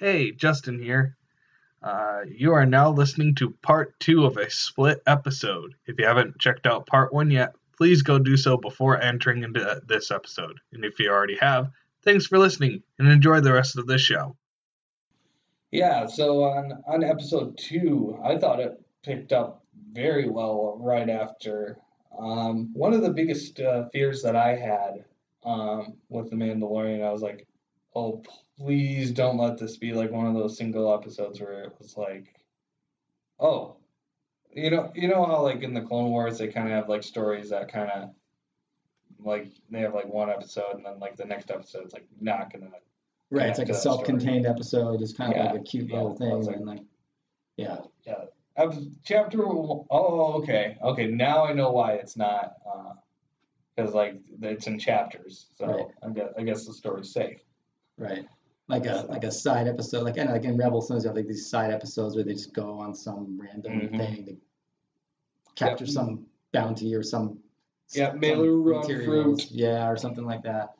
Hey, Justin here. Uh, you are now listening to part two of a split episode. If you haven't checked out part one yet, please go do so before entering into this episode. And if you already have, thanks for listening and enjoy the rest of this show. Yeah, so on on episode two, I thought it picked up very well right after. Um, one of the biggest uh, fears that I had um, with the Mandalorian, I was like, "Oh, please don't let this be like one of those single episodes where it was like, oh, you know, you know how like in the Clone Wars they kind of have like stories that kind of like they have like one episode and then like the next episode's like not gonna Right, it's like a self-contained episode. It's kind of Yeah, like a cute yeah, little thing, like- and like, yeah, Yeah. Chapter. one- Oh, okay. Okay. Now I know why it's not. Uh, because like it's in chapters, so Right. I guess I guess the story's safe. Right. Like a like a side episode, like and like in Rebel, sometimes you have like these side episodes where they just go on some random Mhm. thing to capture some bounty or some Yeah, Mailer materials. fruit. yeah, or something like that.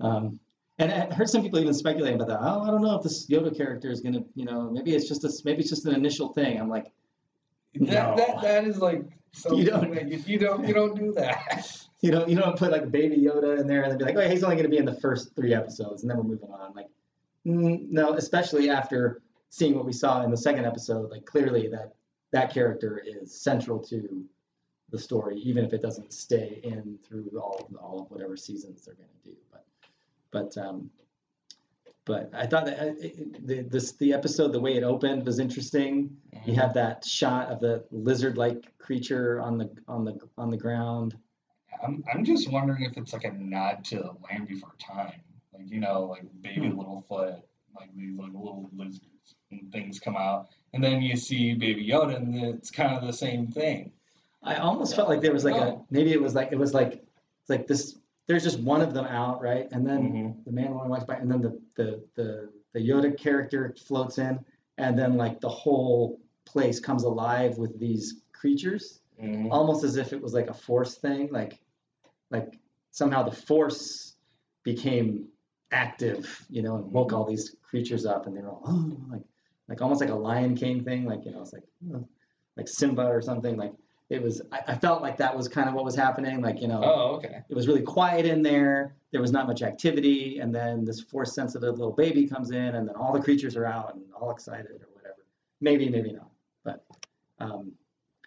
Um, and I heard some people even speculating about that. Oh, I don't know if this Yoda character is gonna, you know, maybe it's just a maybe it's just an initial thing. I'm like, That, No. that that is like something don't- you, you don't you don't do that. you know, you don't put like baby Yoda in there and then be like, oh, he's only going to be in the first three episodes, and then we're moving on. Like, no, especially after seeing what we saw in the second episode, like clearly that that character is central to the story, even if it doesn't stay in through all all of whatever seasons they're going to do. But, but, um, but I thought that uh, it, the this the episode, the way it opened was interesting. You have that shot of the lizard-like creature on the on the on the ground. I'm I'm just wondering if it's like a nod to Land Before Time, like you know, like baby Hmm. Littlefoot, like these like little lizards and things come out, and then you see Baby Yoda, and it's kind of the same thing. I almost felt like there was like a Oh. maybe it was like it was like it's like this. There's just one of them out, right? And then Mhm. the Mandalorian walks by, and then the the the the Yoda character floats in, and then like the whole place comes alive with these creatures, Mhm. almost as if it was like a force thing, like like somehow the force became active, you know, and woke all these creatures up, and they were all oh, like like almost like a Lion King thing, like you know, it's like oh, like Simba or something, like. It was. I, felt like that was kind of what was happening. Like you know, Oh, okay. it was really quiet in there. There was not much activity, and then this force-sensitive little baby comes in, and then all the creatures are out and all excited or whatever. Maybe, maybe not. But um,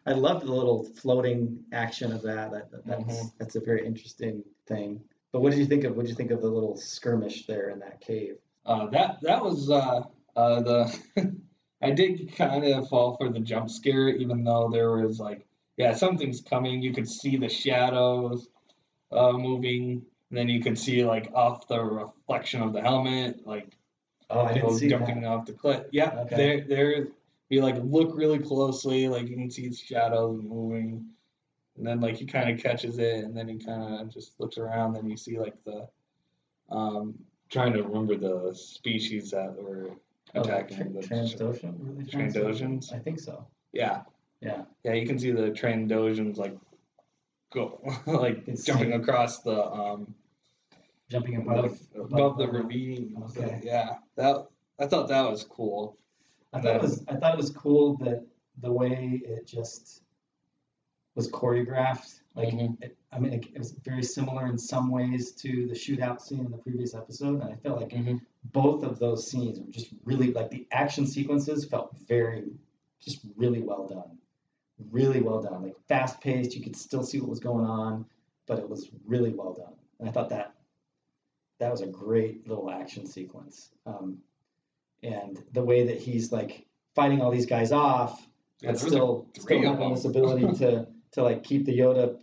I loved the little floating action of that. that, that that's Mhm. that's a very interesting thing. But what did you think of? What did you think of the little skirmish there in that cave? Uh, that that was uh, uh, the. I did kind of fall for the jump scare, even though there was like, yeah, something's coming. You could see the shadows uh, moving, and then you could see like off the reflection of the helmet, like Oh, I people jumping off the cliff. Yeah, Okay. there, there. You like look really closely, like you can see its shadows moving, and then like he kind of catches it, and then he kind of just looks around, and you see like the, um, trying to remember the species that were attacking the Trandoshan. Were they I think so. Yeah, Yeah. yeah, you can see the Trandoshans like go like It's jumping like- across the um Jumping above, above, above the ravine. So, Okay. yeah, that I thought that was cool. I thought it was I thought it was cool that the way it just was choreographed. Like Mhm. it, I mean, it, it was very similar in some ways to the shootout scene in the previous episode, and I felt like Mhm. both of those scenes were just really like the action sequences felt very, just really well done, really well done. Like fast paced, you could still see what was going on, but it was really well done, and I thought that that was a great little action sequence. Um, and the way that he's like fighting all these guys off, Yeah, but like, still still having this ability to to like keep the Yoda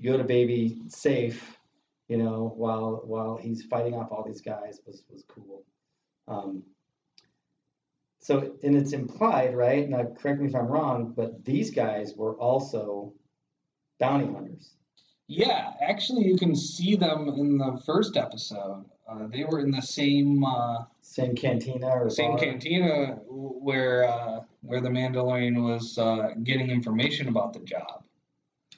Yoda baby safe, you know, while while he's fighting off all these guys was was cool. Um, so and it's implied, right? Now correct me if I'm wrong, but these guys were also bounty hunters. Yeah, actually, you can see them in the first episode. Uh, they were in the same uh, Same cantina or same bar. cantina where uh, where the Mandalorian was uh, getting information about the job.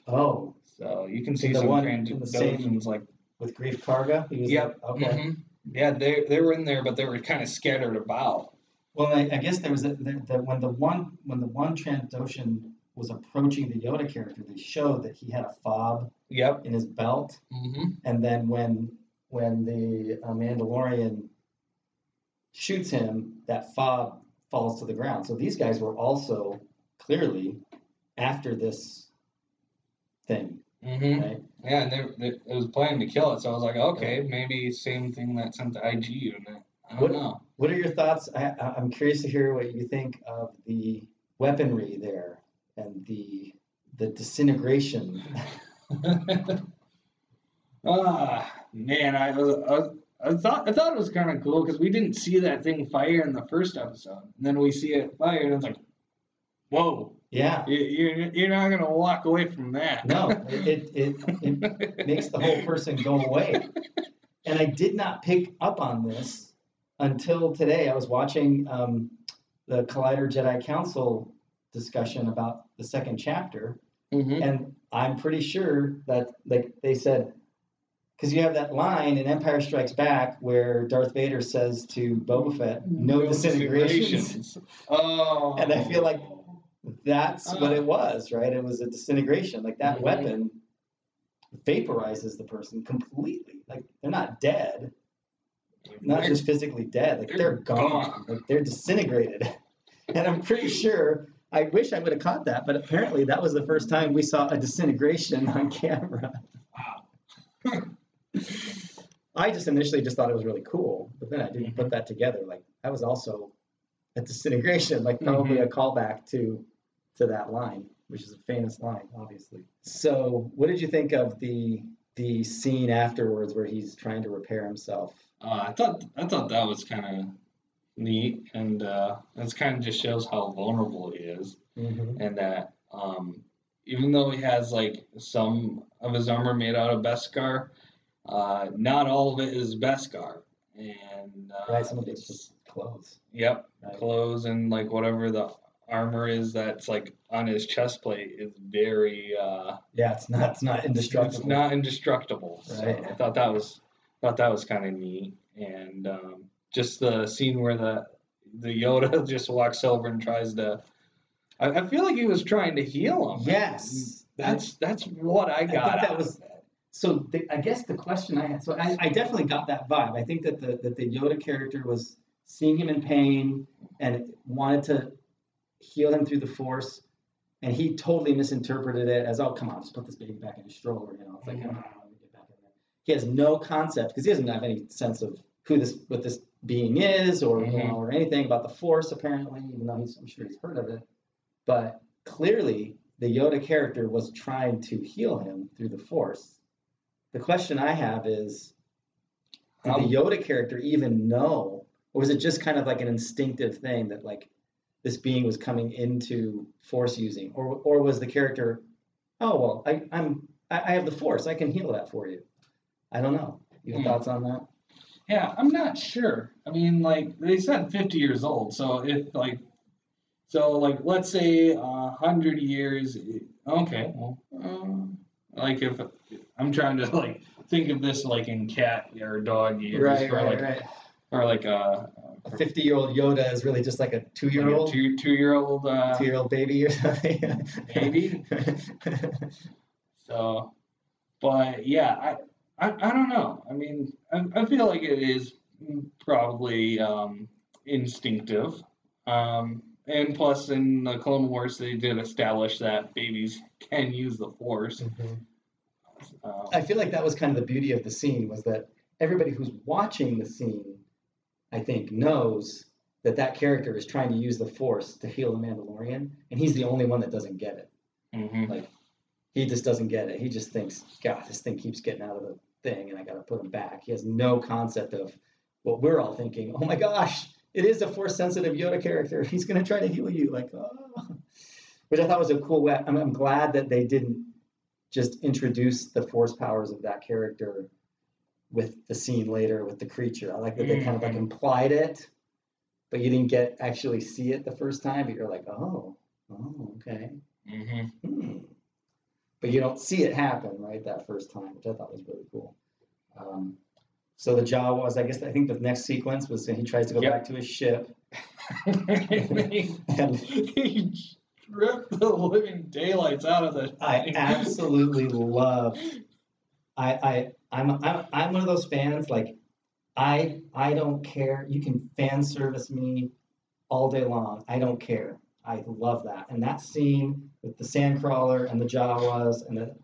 Oh, So you can see In the some one- in the same- like with Greef Karga. He was Yep. like, okay. mhm. Yeah, they they were in there, but they were kind of scattered about. Well, I, I guess there was a, the, the, when the one when the one Trandoshan was approaching the Yoda character, they showed that he had a fob Yep. in his belt, Mm-hmm. and then when when the uh, Mandalorian shoots him, that fob falls to the ground. So these guys were also clearly after this thing, Mm-hmm. right? Yeah, and they, they, it was planning to kill it, so I was like, okay, maybe same thing that sent the IG unit. I don't What- know. What are your thoughts? I, I'm curious to hear what you think of the weaponry there and the the disintegration. ah, man, I was, I was. I thought I thought it was kind of cool because we didn't see that thing fire in the first episode, and then we see it fire, and it's like, whoa, Yeah. you, you're you're not gonna walk away from that. No, it, it, it, it makes the whole person go away. And I did not pick up on this until today. I was watching um, the Collider Jedi Council discussion about the second chapter, Mhm. and I'm pretty sure that like they said, because you have that line in Empire Strikes Back where Darth Vader says to Boba Fett, "No, disintegrations." Oh. And I feel like That's what it was, right? It was a disintegration. Like that Mhm. weapon vaporizes the person completely. Like they're not dead, not just physically dead. Like they're, They're gone. gone. Like they're disintegrated. And I'm pretty sure. I wish I would have caught that, but apparently that was the first time we saw a disintegration on camera. Wow. I just initially just thought it was really cool, but then I didn't mm-hmm. put that together. Like that was also a disintegration, like probably a mm-hmm. callback to to that line, which is a famous line, obviously. So, what did you think of the the scene afterwards where he's trying to repair himself? Uh, I thought I thought that was kind of neat, and uh, that's kind of just shows how vulnerable he is, Mm-hmm. and that um, even though he has like some of his armor made out of Beskar, uh, not all of it is Beskar, and uh, Right, some of it's just clothes. yep, Right. clothes and like whatever the armor is that's like on his chest plate is very uh, Yeah, it's not it's not indestructible. It's not indestructible. So Right. I thought that was thought that was kind of neat, and um, just the scene where the the Yoda just walks over and tries to. I, I feel like he was trying to heal him. Yes. that's that's what I I got. think that was so. The, I guess the question I had, so I, I definitely got that vibe. I think that the that the Yoda character was seeing him in pain and wanted to heal him through the Force, and he totally misinterpreted it as, "Oh, come on, just put this baby back in his stroller." You know, it's like, Mhm. He has no concept because he doesn't have any sense of who this what this being is, or you Mhm. know, or anything about the Force. Apparently, even though he's, I'm sure he's heard of it, but clearly the Yoda character was trying to heal him through the Force. The question I have is did the Yoda character even know, or was it just kind of like an instinctive thing that like this being was coming into Force using, or or was the character, oh well, I, I'm I, I have the Force, I can heal that for you. I don't know. You have Hmm. thoughts on that? Yeah, I'm not sure. I mean, like they said, 50 years old. So if like, so like let's say a hundred years. Okay, well, um, like if I'm trying to like think of this like in cat or dog years, or like right. or like a, A fifty-year-old Yoda is really just like a two-year-old, two two year old uh, two-year-old baby or something. baby. So, but yeah, I, I, I don't know. I mean, I, I feel like it is probably um, instinctive. Um, and plus, in the Clone Wars, they did establish that babies can use the Force. Um, I feel like that was kind of the beauty of the scene was that everybody who's watching the scene, I think, knows that that character is trying to use the Force to heal the Mandalorian, and he's the only one that doesn't get it. mhm. Like, he just doesn't get it. He just thinks, God, this thing keeps getting out of the thing, and I got to put him back. He has no concept of what we're all thinking. Oh my gosh, it is a Force-sensitive Yoda character. He's going to try to heal you. Like, oh. Which I thought was a cool way. I'm, I'm glad that they didn't just introduce the Force powers of that character with the scene later with the creature. I like that they kind of like Mhm. implied it, but you didn't get actually see it the first time. But you're like, oh, oh, okay. Mhm. Hmm. But you don't see it happen, right, that first time, which I thought was really cool. Um, So the Jawas, I guess I think the next sequence was he tries to go Yep. back to his ship. And he ripped the living daylights out of the. I absolutely love. I I I'm I'm I'm one of those fans like I I don't care. You can fan service me all day long. I don't care. I love that. And that scene with the sandcrawler and the Jawas and the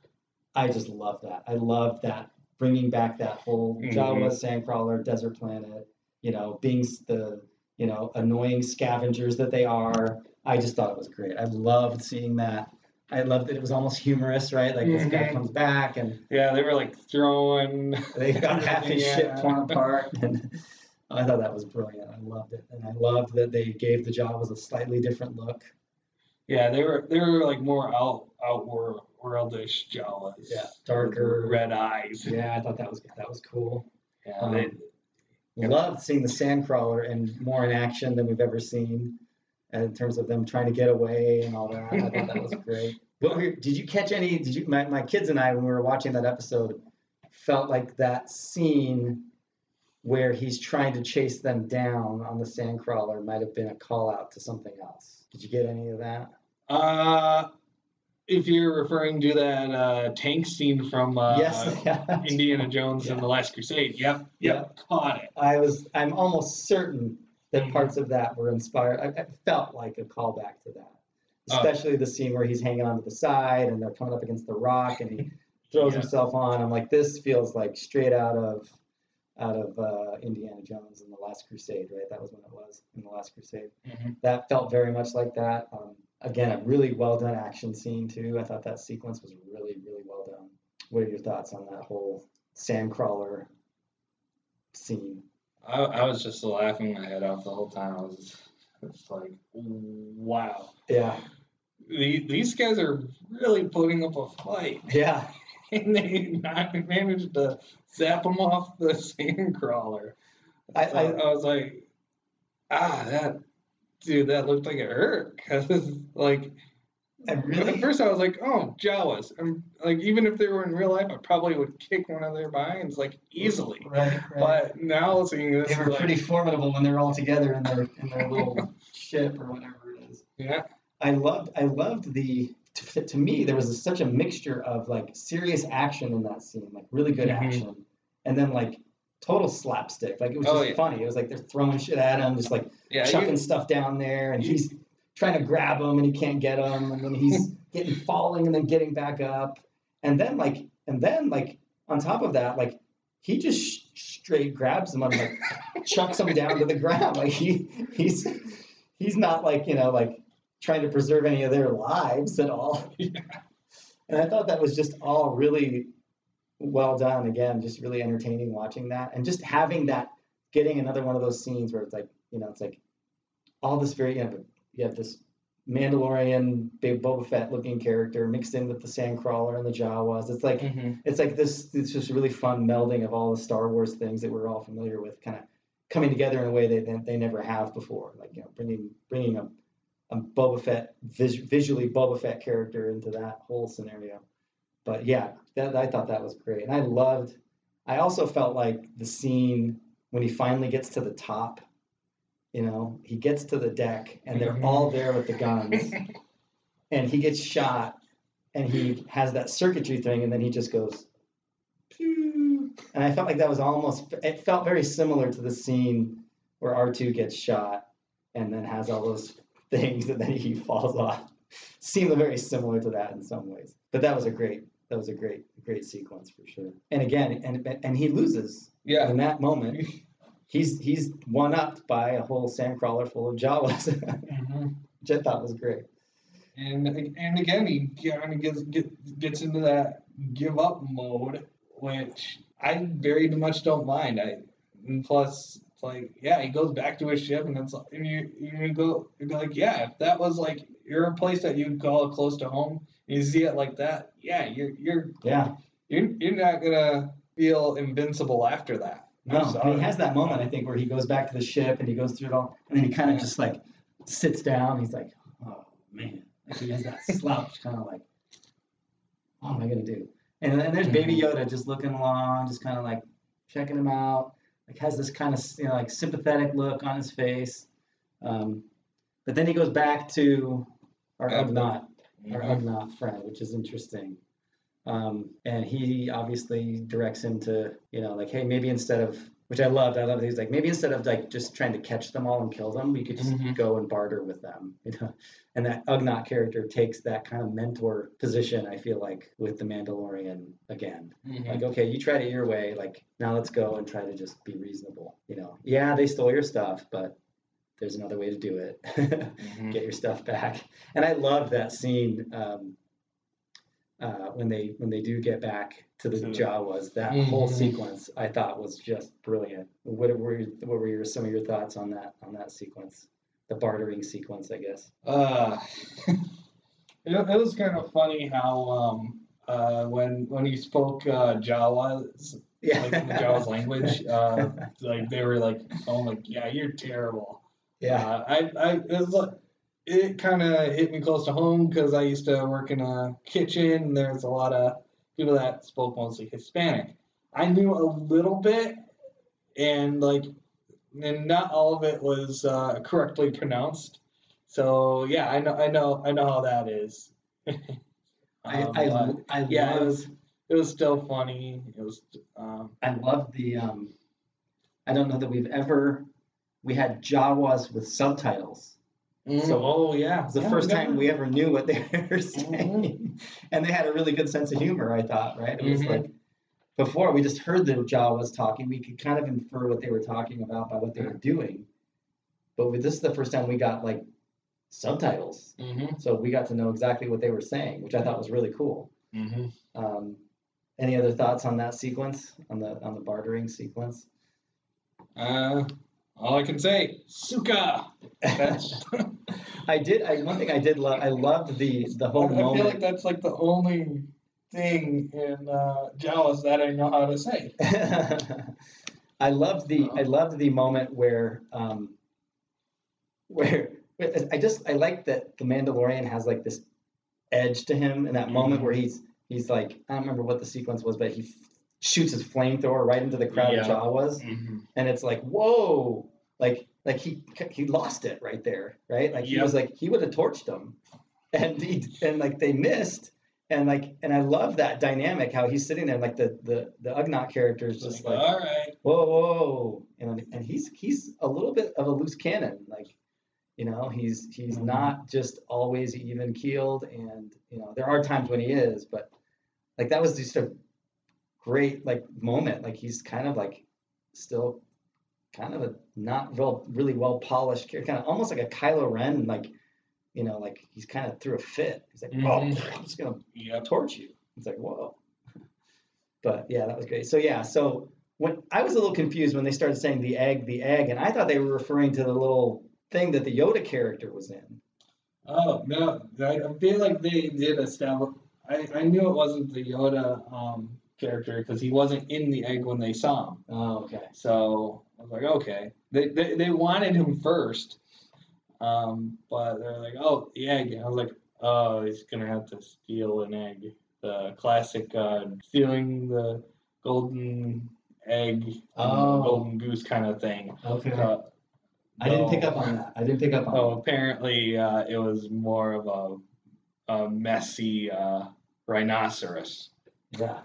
I just love that. I love that bringing back that whole Mhm. Jawas sandcrawler desert planet. You know, being the you know annoying scavengers that they are. I just thought it was great. I loved seeing that. I loved that it was almost humorous, right? Like this guy Mhm. comes back and Yeah, they were like throwing. they got half his Yeah. ship torn apart. And I thought that was brilliant. I loved it, and I loved that they gave the Jawas a slightly different look. Yeah, they were they were like more out outward worldish Jawas. Yeah, darker. red eyes. Yeah, I thought that was that was cool. Yeah, Um, they, Yep. Loved seeing the Sandcrawler and more in action than we've ever seen, and in terms of them trying to get away and all that. I thought that was great. Were, did you catch any? Did you? My, my kids and I, when we were watching that episode, felt like that scene where he's trying to chase them down on the Sandcrawler might have been a call out to something else. Did you get any of that? uh, if you're referring to that uh, tank scene from uh, yes. Yeah. Indiana Jones and the Last Crusade, yep, yep, caught it. I was. I'm almost certain that Mhm. parts of that were inspired. I, I felt like a callback to that, Oh. especially the scene where he's hanging onto the side and they're coming up against the rock and he throws Yeah. himself on. I'm like, this feels like straight out of out of uh, Indiana Jones and the Last Crusade, right? That was when it was in the Last Crusade. Mhm. That felt very much like that. Um, again, a really well done action scene too. I thought that sequence was really, really well done. What are your thoughts on that whole sandcrawler scene? I, I was just laughing my head off the whole time. I was it's like, wow, Yeah, the, these guys are really putting up a fight, yeah. and they not managed to zap them off the sand crawler. I- So I- I was like, ah, that dude, that looked like it hurt because like really At first, I was like, "Oh, Jawas." I'm like, even if they were in real life, I probably would kick one of their behinds like easily. Right, right. But now seeing this, they were like, pretty formidable when they're all together in their in their little ship or whatever it is. yeah, I loved I loved the to, to me there was such a mixture of like serious action in that scene, like really good Mhm. action, and then like total slapstick. Like it was just Oh, yeah. funny. It was like they're throwing shit at him, just like yeah. chucking You, stuff down there, and he's trying to grab him and he can't get him, and then he's getting falling and then getting back up, and then like and then like on top of that, like he just sh- straight grabs him and like chucks him down to the ground. Like he he's he's not like you know like trying to preserve any of their lives at all. Yeah. And I thought that was just all really well done. Again, just really entertaining watching that and just having that getting another one of those scenes where it's like you know it's like all this very you know you have this Mandalorian big Boba Fett looking character mixed in with the Sandcrawler and the Jawas. It's like Mhm. it's like this it's just really fun melding of all the Star Wars things that we're all familiar with kind of coming together in a way they they, they never have before like you know bringing bringing a, a Boba Fett vis, visually Boba Fett character into that whole scenario but yeah that, I thought that was great and I loved I also felt like the scene when he finally gets to the top you know he gets to the deck and they're Mhm. all there with the guns and he gets shot and he has that circuitry thing and then he just goes "Pew." and i felt like that was almost it felt very similar to the scene where r2 gets shot and then has all those things and then he falls off. Seemed very similar to that in some ways. But that was a great that was a great great sequence for sure. And again and and he loses yeah, in that moment. He's he's one up by a whole sandcrawler full of jawas Mhm. which i thought was great. And and again, he kind of gets get, gets into that give up mode, which I very much don't mind. I and plus, it's like yeah, he goes back to his ship, and it's and you you go you go like yeah, if that was like you're a place that you'd call close to home, and you see it like that, yeah, you're you're yeah you're, you're not gonna feel invincible after that. No, and he has that moment I think where he goes back to the ship and he goes through it all, and then he kind of just like sits down. He's like, "Oh man," like he has that slouch, kind of like, "What am I gonna do?" And then there's Baby mm-hmm. Yoda just looking along, just kind of like checking him out. Like has this kind of you know like sympathetic look on his face. Um, but then he goes back to our Ugnaught. Ugnaught, our. Ugnaught friend, which is interesting. Um, and he obviously directs him to, you know, like, hey, maybe instead of, which I loved, I loved. He's like, maybe instead of like just trying to catch them all and kill them, we could just Mhm. go and barter with them, you know. And that Ugnaught character takes that kind of mentor position. I feel like with the Mandalorian again, Mhm. like, okay, you tried it your way. Like, now let's go and try to just be reasonable. You know, yeah, they stole your stuff, but there's another way to do it. Mhm. Get your stuff back. And I love that scene um, uh, when they when they do get back to the Jawas. That whole Mhm. sequence I thought was just brilliant. What were your, what were your some of your thoughts on that on that sequence? The bartering sequence, I guess. Uh, it, it was kind of funny how um, uh, when when he spoke uh, Jawas, Yeah. like in the Jawas language, uh, like they were like, "Oh, like yeah, you're terrible." yeah. Uh, I, I, it was like, it kind of hit me close to home because I used to work in a kitchen. and There's a lot of people that spoke mostly Hispanic. I knew a little bit, and like, and not all of it was uh, correctly pronounced. So yeah, I know, I know, I know how that is. I Um, I, but I yeah, it was, it was still funny. It was, um, I love the um I don't know that we've ever we had Jawas with subtitles. So- oh yeah, It was the Yeah, first time we ever knew what they were saying. And they had a really good sense of humor, I thought, right? It was Mhm. like before we just heard the Jawas talking, we could kind of infer what they were talking about by what they were doing. But with this is the first time we got like subtitles. Mhm, So we got to know exactly what they were saying, which I thought was really cool. Um, any other thoughts on that sequence, on the on the bartering sequence? Uh, all I can say, Suka. That's. I did. I, one thing I did love. I loved the the I, whole I feel like that's like the only thing in uh, Jawas that I know how to say. I loved the. I loved the moment where, um, where I just I like that the Mandalorian has like this edge to him in that moment Mhm. where he's he's like I don't remember what the sequence was, but he shoots his flamethrower right into the crowd of Jawas, Mm-hmm. and it's like whoa, like like he he lost it right there, right? Like he was like he would have torched them, and he and like they missed, and like and I love that dynamic how he's sitting there like the the the Ugnaught character is just like all right. whoa whoa, and and he's he's a little bit of a loose cannon, like you know he's he's Mhm. not just always even keeled, and you know there are times when he is, but like that was just a great like moment, like he's kind of like still kind of a not real really well polished character, kind of almost like a Kylo Ren, like you know like he's kind of through a fit. He's like, Mhm. oh, I'm just gonna Yep. torch you. It's like, whoa. But yeah, that was great. So yeah, so when I was a little confused when they started saying the egg, the egg, and I thought they were referring to the little thing that the Yoda character was in. Oh no, I I feel like they did establish. I, I knew it wasn't the Yoda um, character because he wasn't in the egg when they saw him. Oh, okay. So I was like, okay. They they, they wanted him first, um, but they're like, oh, the egg. And I was like, oh, he's gonna have to steal an egg. The classic uh, stealing the golden egg, Oh. the golden goose kind of thing. Okay. So, I didn't pick up on that. I didn't pick up on Oh, apparently uh, it was more of a, a messy uh, rhinoceros. Yeah.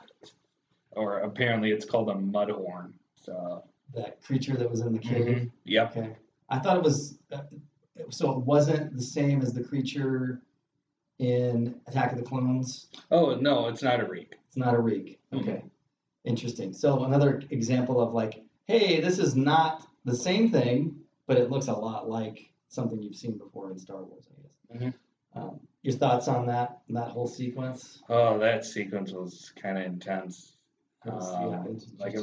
Or apparently it's called a mudhorn. So, That creature that was in the cave. mhm, yep. Okay. I thought it was uh, so it wasn't the same as the creature in Attack of the Clones. Oh no, it's not a reek. It's not a reek. Mhm. Okay. Interesting. So another example of like, hey, this is not the same thing, but it looks a lot like something you've seen before in Star Wars, I guess. Mhm. Um, your thoughts on that that whole sequence? Oh, that sequence was kind of intense. Um, yeah, like.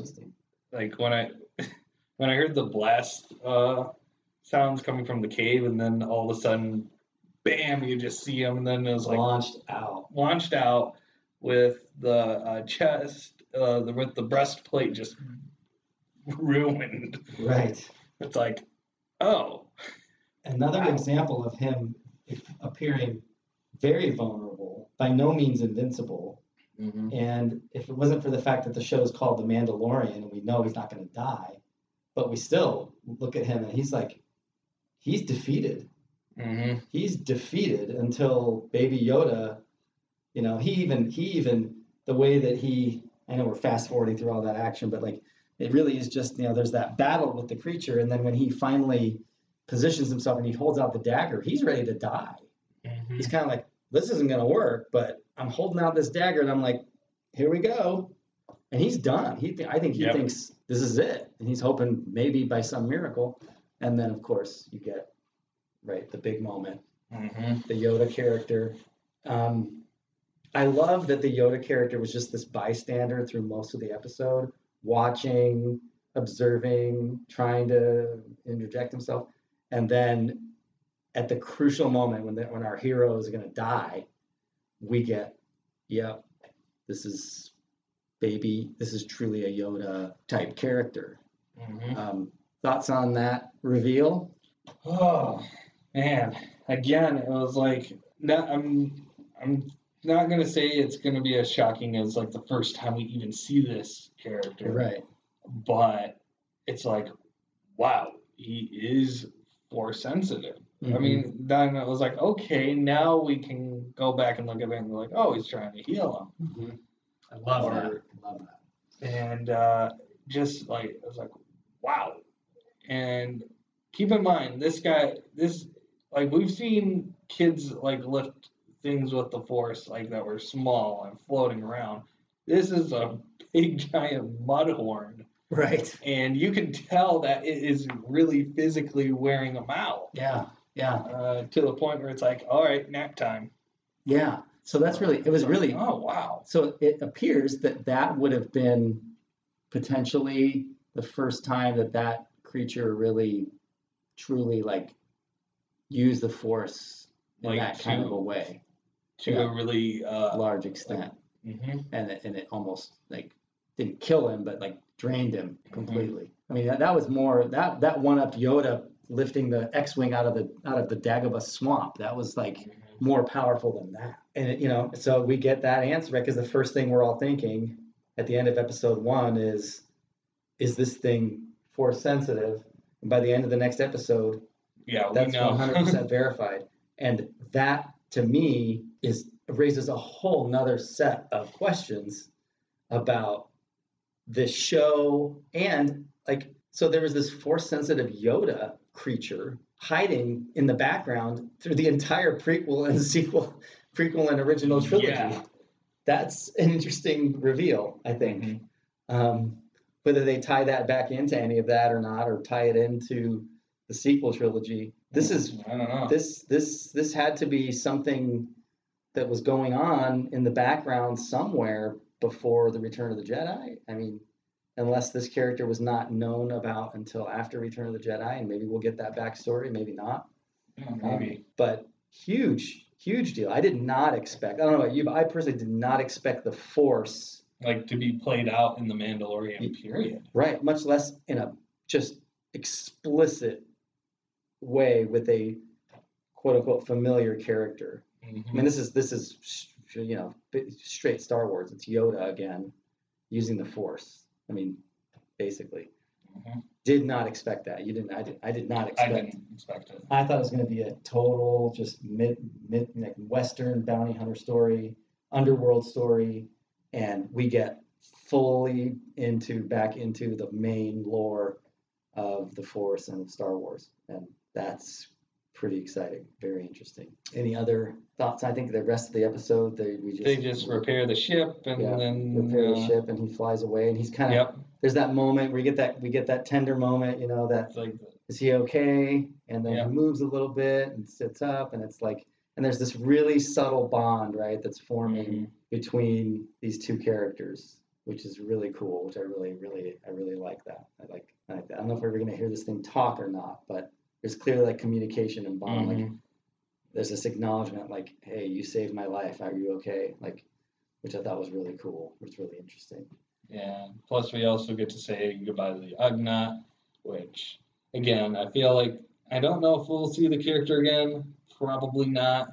Like when I when I heard the blast uh, sounds coming from the cave, and then all of a sudden, bam! You just see him, and then it was like launched out. launched out with the uh, chest, uh, the, with the breastplate just ruined. Right. It's like, oh, Another Wow. example of him appearing very vulnerable, by no means invincible, Mm-hmm. And if it wasn't for the fact that the show is called The Mandalorian and we know he's not going to die, but we still look at him and he's like, he's defeated. Mm-hmm. He's defeated until Baby Yoda, you know, he even, he even, the way that he, I know we're fast forwarding through all that action, but like, it really is just, you know, there's that battle with the creature. And then when he finally positions himself and he holds out the dagger, he's ready to die. Mm-hmm. He's kind of like, this isn't going to work, but I'm holding out this dagger and I'm like, here we go. And he's done. He, th- I think he Yep. thinks this is it. And he's hoping maybe by some miracle. And then, of course, you get, right, the big moment, Mm-hmm. the Yoda character. Um, I love that the Yoda character was just this bystander through most of the episode, watching, observing, trying to interject himself. And then at the crucial moment when the, when our hero is going to die, we get, yep, this is baby, this is truly a Yoda type character. Mm-hmm. Um, thoughts on that reveal? Oh man! Again, it was like not, I'm I'm not gonna say it's gonna be as shocking as like the first time we even see this character, Right. but it's like, wow, he is force sensitive. I Mhm. mean, then it was like, okay, now we can go back and look at it and like, oh, he's trying to heal Mhm. I love Or- that. Love that. and uh, just like it was like, wow. And keep in mind, this guy, this like we've seen kids like lift things with the force like that were small and floating around. This is a big giant mud horn, Right. and you can tell that it is really physically wearing them out Yeah. Yeah. uh, to the point where it's like, all right, nap time. Yeah. So that's really, it was really, oh wow, so it appears that that would have been potentially the first time that that creature really, truly like used the force in Like that kind of a way, to Yeah. a really uh, large extent. mhm. And it, and it almost like didn't kill him, but like drained him Mm-hmm. completely. I mean, that, that was more, that, that one up Yoda lifting the X-Wing out of the, out of the Dagobah swamp. That was like, more powerful than that. And you know, so we get that answer because the first thing we're all thinking at the end of episode one is, is this thing force sensitive? And by the end of the next episode, yeah, we that's 100% verified. And that to me is raises a whole nother set of questions about this show and like so there was this force sensitive Yoda creature hiding in the background through the entire prequel and sequel prequel and original trilogy. Yeah. That's an interesting reveal, I think. Mhm. Um, whether they tie that back into any of that or not, or tie it into the sequel trilogy, this is I don't know. this this this had to be something that was going on in the background somewhere before the Return of the Jedi. I mean, unless this character was not known about until after Return of the Jedi, and maybe we'll get that backstory, maybe not. Yeah, maybe. Um, but huge, huge deal. I did not expect. I don't know about you, but I personally did not expect the Force, like to be played out in the Mandalorian period. right? Much less in a just explicit way with a quote unquote familiar character. Mhm. I mean, this is this is you know straight Star Wars. It's Yoda again, using the Force. I mean, basically, Mhm. did not expect that. You didn't. I did. I did not expect. I didn't expect it. I thought it was going to be a total just mid mid like Western bounty hunter story, underworld story, and we get fully into back into the main lore of the Force and Star Wars, and that's pretty exciting, very interesting. Any other thoughts? I think the rest of the episode they we just They just repair the ship and Yeah, then repair the uh, ship, and he flies away, and he's kind of Yep. there's that moment where you get that we get that tender moment, you know that like is he okay? And then Yeah. he moves a little bit and sits up, and it's like, and there's this really subtle bond, right, that's forming Mhm. between these two characters, which is really cool. Which I really, really, I really like that. I like, I like that. I don't know if we're ever gonna hear this thing talk or not, but there's clearly like communication and bond. Like Mhm. there's this acknowledgement, like, hey, you saved my life. Are you okay? Like, which I thought was really cool. Which was really interesting. Yeah. Plus, we also get to say goodbye to the Ugnaught, which, again, I feel like I don't know if we'll see the character again. Probably not.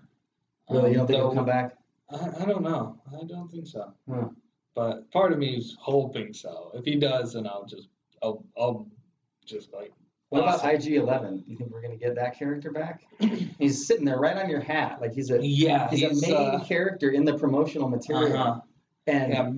Really, you Um, don't think he'll come back? I, I don't know. I don't think so. Huh. But part of me is hoping so. If he does, then I'll just I'll I'll just like. What about. IG Eleven? You think we're gonna get that character back? he's sitting there right on your hat, like he's a Yeah, he's, a main uh, character in the promotional material, uh-huh. and Yeah,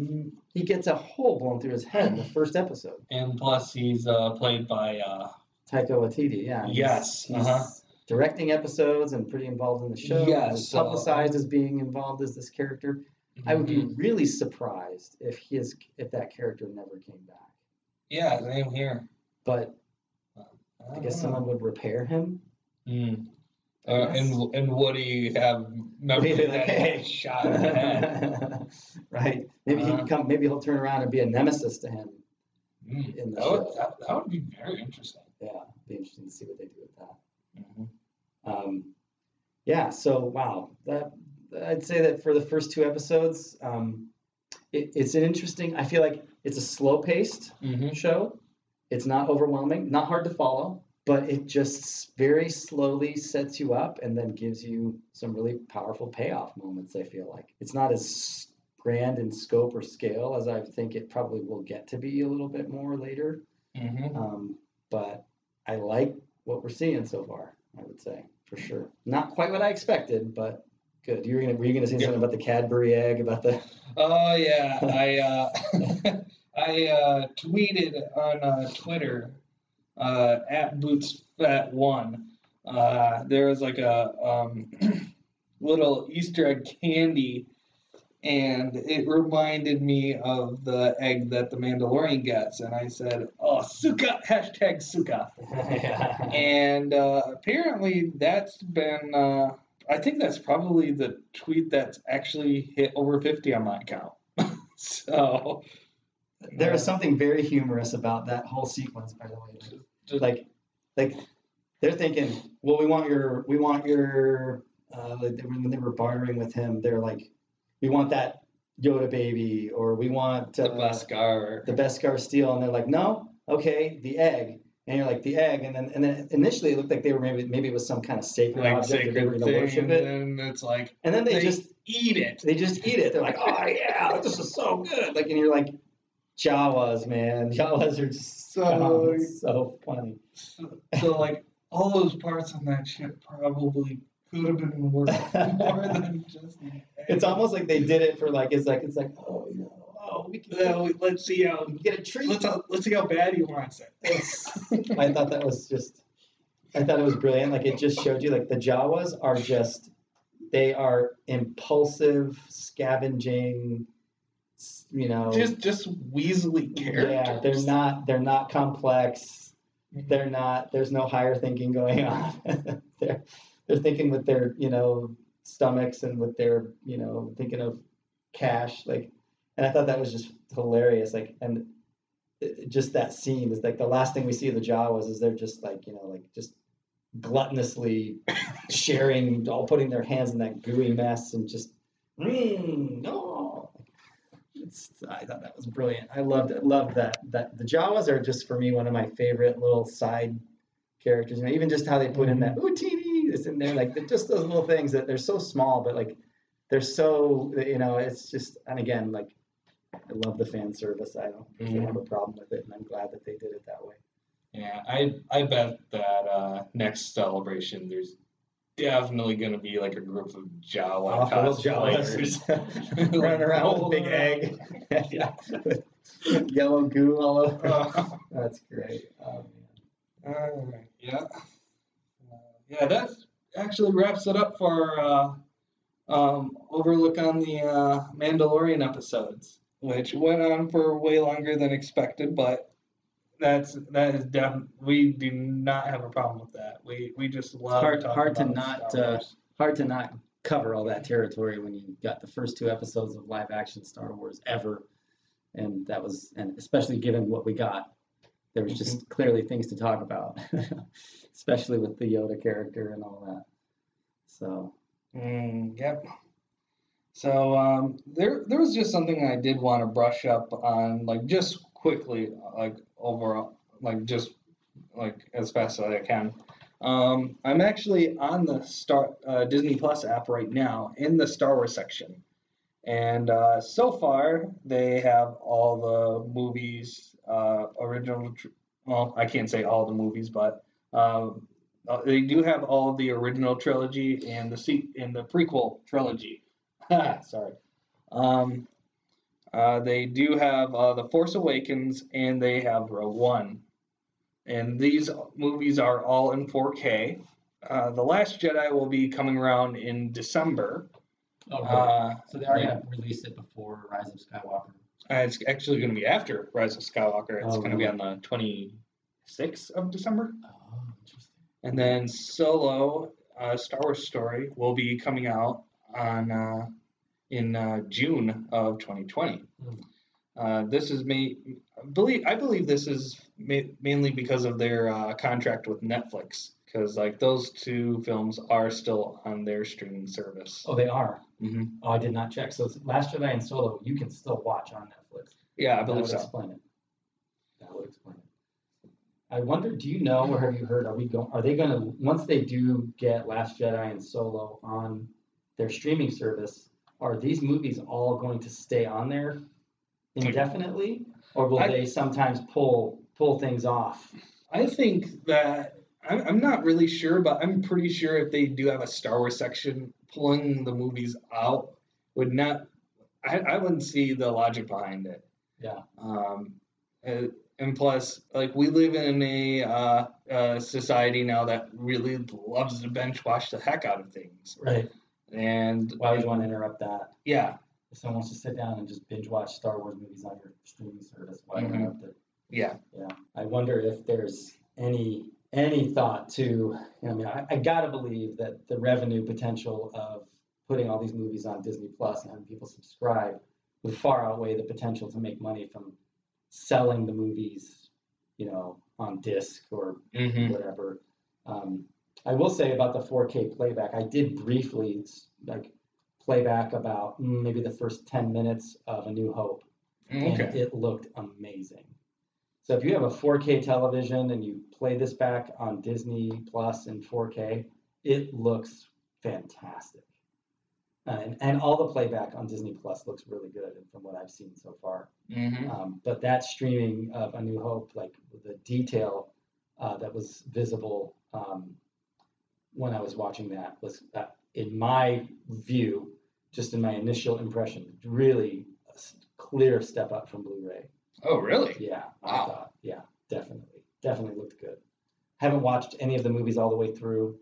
he gets a hole blown through his head in the first episode. and plus he's uh, played by uh, Taika Waititi, yeah. he's- Yes, he's uh-huh. directing episodes and pretty involved in the show. Yes, he's publicized as being involved as this character. I would be mhm. really surprised if his if that character never came back. Yeah, same here. But I guess someone would repair him. Mm. Uh, and and Woody have Maybe that like, he hey. shot in the head. right? Maybe he Uh-huh. can come. Maybe he'll turn around and be a nemesis to him. Mm. In the That would, show. that, that would be very interesting. Yeah, be interesting to see what they do with that. Mm-hmm. Um, yeah. So wow, that I'd say that for the first two episodes, um, it, it's an interesting. I feel like it's a slow-paced Mm-hmm. show. It's not overwhelming, not hard to follow, but it just very slowly sets you up and then gives you some really powerful payoff moments. I feel like it's not as grand in scope or scale as I think it probably will get to be a little bit more later. Mm-hmm. Um, but I like what we're seeing so far. I would say for sure. Not quite what I expected, but good. You were gonna were you gonna say Yeah. something about the Cadbury egg about the? Oh yeah, I uh, I uh, tweeted on uh, Twitter uh, at bootsfat one. Uh, there was like a um, little Easter egg candy, and it reminded me of the egg that the Mandalorian gets, and I said, "Oh, Suka!" Hashtag Suka. yeah. And uh, apparently, that's been. Uh, I think that's probably the tweet that's actually hit over fifty on my account. so There is something very humorous about that whole sequence, by the way. Like, like, like they're thinking, well, we want your, we want your, uh, like they, when they were bartering with him, they're like, we want that Yoda baby, or we want the uh, Beskar. the Beskar steel, and they're like, no, okay, the egg. And you're like the egg, and then and then initially it looked like they were maybe maybe it was some kind of sacred like object that they were sacred going to thing, worship and it, then it's like and then they, they just eat it. they just eat it. They're like, oh yeah, this is so good. Like, and you're like, Jawas, man, Jawas are just so So- so funny. So like all those parts on that ship probably could have been worth more than just. It's almost like they did it for like it's like it's like oh you know oh we can, we- let's see how we get a treat. let's uh, let's see how bad he wants it. I thought that was just I thought it was brilliant. Like it just showed you like the Jawas are just they are impulsive, scavenging, you know. just just Weasley characters. yeah, they're not they're not complex. They're not there's no higher thinking going on. they're they're thinking with their, you know, stomachs and with their, you know, thinking of cash like and I thought that was just hilarious like and it- just that scene is like the last thing we see of the Jawas is they're just like you know like just gluttonously sharing all putting their hands in that gooey mess and just mm, no it's, I thought that was brilliant I loved it loved that that the Jawas are just for me one of my favorite little side characters you know even just how they put in that ooh TV is in there like just those little things that they're so small but like they're so you know it's just and again like I love the fan service. I don't Mhm. have a problem with it, and I'm glad that they did it that way. Yeah, I I bet that uh, next celebration there's definitely gonna be like a group of Jawa cosplayers. Running around with a big egg, yeah, with yellow goo all over. Uh, That's great. Oh, man. Alright, yeah. Uh, yeah, that actually wraps it up for uh, um, Overlook on the uh, Mandalorian episodes, which went on for way longer than expected, but that's that is definitely we do not have a problem with that. We we just love hard- hard to not, uh, Hard to not cover all that territory when you got the first two episodes of live action Star Wars ever, and that was and especially given what we got, there was just clearly things to talk about, especially with the Yoda character and all that. So Mm, yep. So um, there, there was just something I did want to brush up on, like just quickly, like overall, like just like as fast as I can. Um, I'm actually on the Star uh, Disney Plus app right now in the Star Wars section, And uh, so far, they have all the movies, uh, original. tr- Well, I can't say all the movies, but um, uh, they do have all the original trilogy and the se- and the prequel trilogy. Sorry. Um, uh, they do have uh, the Force Awakens and they have Rogue One, and these movies are all in 4K. Uh, the Last Jedi will be coming around in December. Oh, really? Uh, so they are gonna release it before Rise of Skywalker. Uh, it's actually going to be after Rise of Skywalker. It's Oh, going to be on the 26th of December. Oh, interesting. And then Solo, uh, Star Wars story, will be coming out on uh, in uh, June of 2020. Hmm. Uh, this is ma- believe I believe this is ma- mainly because of their uh, contract with Netflix, because like those two films are still on their streaming service. Oh, they are. hmm Oh, I did not check. So Last Jedi and Solo, you can still watch on Netflix. Yeah, I believe that would so. explain it. That would explain it. I wonder, do you know or have you heard? Are we going? Are they going to once they do get Last Jedi and Solo on their streaming service? Are these movies all going to stay on there indefinitely, or will I- they sometimes pull pull things off? I think that I'm, I'm not really sure, but I'm pretty sure if they do have a Star Wars section, pulling the movies out would not. I, I wouldn't see the logic behind it. Yeah. Um, and, and plus, like we live in a uh, uh, society now that really loves to bench watch the heck out of things, Right. And Why would you want to interrupt that? yeah, If someone wants to sit down and just binge watch Star Wars movies on your streaming service, why Mhm. interrupt it? yeah, Yeah, I wonder if there's any any thought to. I mean, I, I gotta believe that the revenue potential of putting all these movies on Disney Plus and having people subscribe would far outweigh the potential to make money from selling the movies, you know, on disc or hmm whatever. Um, I will say about the 4K playback, I did briefly like playback about mm, maybe the first 10 minutes of A New Hope and it looked amazing. So if you have a 4K television and you play this back on Disney Plus in 4K, it looks fantastic. And, and all the playback on Disney Plus looks really good from what I've seen so far. hmm Um, but that streaming of A New Hope, like the detail uh, that was visible um, when I was watching that, was, uh, in my view, just in my initial impression, really a clear step up from Blu-ray. oh really? Yeah, I Wow. thought, yeah, definitely, definitely looked good. Haven't watched any of the movies all the way through,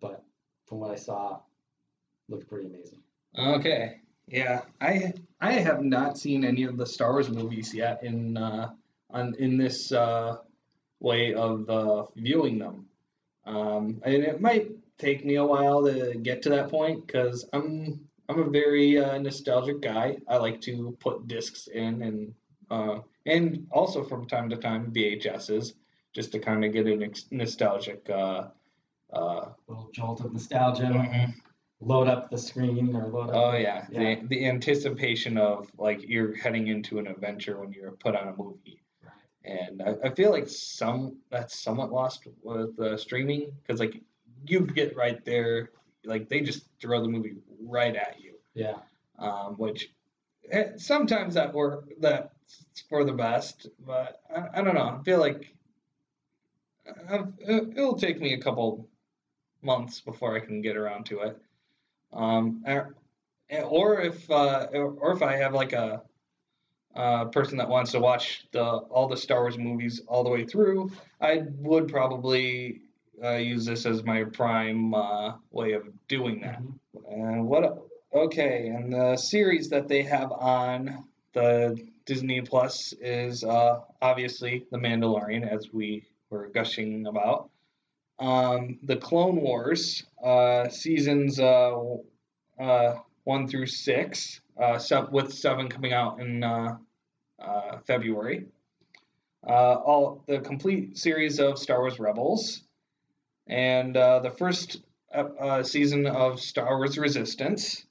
but from what I saw, looked pretty amazing. Okay. Yeah, I I have not seen any of the Star Wars movies yet in uh, on in this uh, way of uh, viewing them, um, and it might take me a while to get to that point because I'm I'm a very uh, nostalgic guy. I like to put discs in and uh, and also from time to time VHSs just to kind of get a nostalgic. Uh, uh, little jolt of nostalgia. mhm. Load up the screen or load up. Oh yeah, yeah. the the anticipation of like you're heading into an adventure when you're put on a movie. And I, I feel like some that's somewhat lost with uh, streaming because like you get right there, like they just throw the movie right at you, Yeah. um, which eh, sometimes that work that's for the best, but I, I don't know. I feel like uh, it- it'll take me a couple months before I can get around to it. Um, or, or if uh, or if I have like a, a person that wants to watch the all the Star Wars movies all the way through, I would probably uh, use this as my prime uh, way of doing that. Mhm. And what? Okay, and the series that they have on the Disney Plus is uh, obviously The Mandalorian, as we were gushing about. Um, the Clone Wars uh, seasons uh, uh, one through six, uh, with seven coming out in uh, uh, February. Uh, all the complete series of Star Wars Rebels, and uh, the first uh, season of Star Wars Resistance,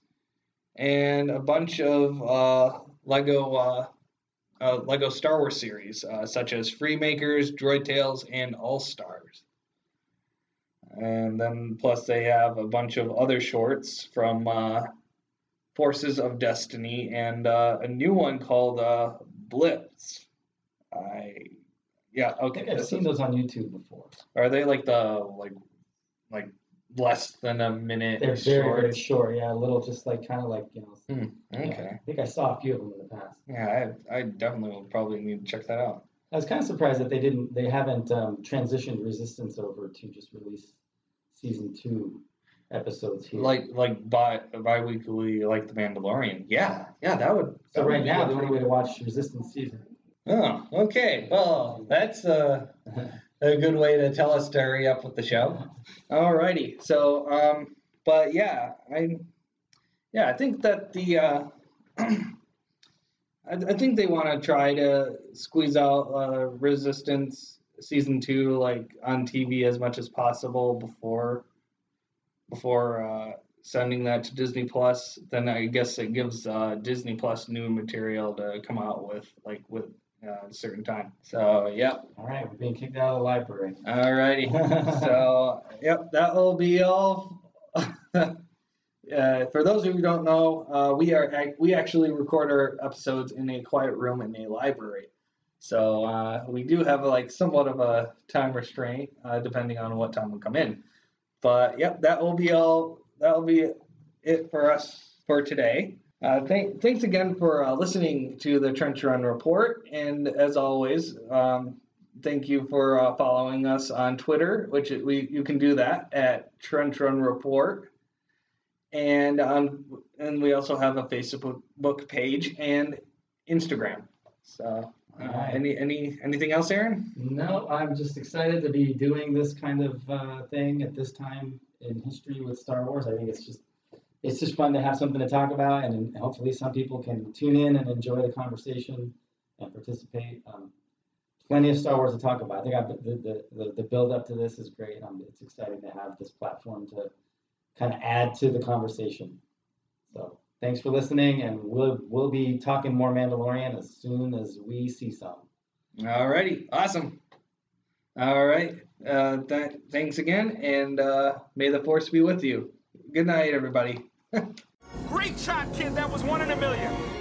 and a bunch of Lego Lego Star Wars series, such as Freemakers, Droid Tales, and All Stars. And then plus they have a bunch of other shorts from Forces of Destiny and uh, a new one called uh, Blips. I yeah okay. I okay. think I've seen those on YouTube before. are they like the like like less than a minute They're very, very short. Yeah, a little just like kind of like, you know. Hmm, yeah, okay. I think I saw a few of them in the past. Yeah, I, I definitely will probably need to check that out. I was kind of surprised that they didn't, they haven't um, transitioned Resistance over to just release season two episodes here. Like like bi bi-weekly like the Mandalorian. Yeah, yeah, that would. so that right be now, the only way to watch Resistance season. Oh, okay. Well, that's uh, a good way to tell us to hurry up with the show. Alrighty. So, um, but yeah, I, yeah, I think that the, uh, I, I think they want to try to squeeze out uh, Resistance season two like on TV as much as possible before, before uh, sending that to Disney Plus. Then I guess it gives uh, Disney Plus new material to come out with like with uh, a certain time. So, yep. All right, we're being kicked out of the library. All righty. so, yep, that will be all. uh, for those of you who don't know, uh, we are we actually record our episodes in a quiet room in a library. So uh, we do have like somewhat of a time restraint uh, depending on what time we come in. But yep, that will be all. That will be it for us for today. Uh, thank, thanks again for uh, listening to the Trench Run Report, and as always, um, thank you for uh, following us on Twitter, which we you can do that at Trench Run Report, and on and we also have a Facebook book page and Instagram. So, uh, any any anything else, Aaron? No, I'm just excited to be doing this kind of uh, thing at this time in history with Star Wars. I think it's just it's just fun to have something to talk about, and hopefully some people can tune in and enjoy the conversation and participate. Um, plenty of Star Wars to talk about. I think I, the, the the the build up to this is great. Um, it's exciting to have this platform to kind of add to the conversation. So thanks for listening, and we'll we'll be talking more Mandalorian as soon as we see some. Alrighty, awesome. All right, uh, th- thanks again, and uh, may the force be with you. Good night, everybody. Great shot, kid. That was one in a million.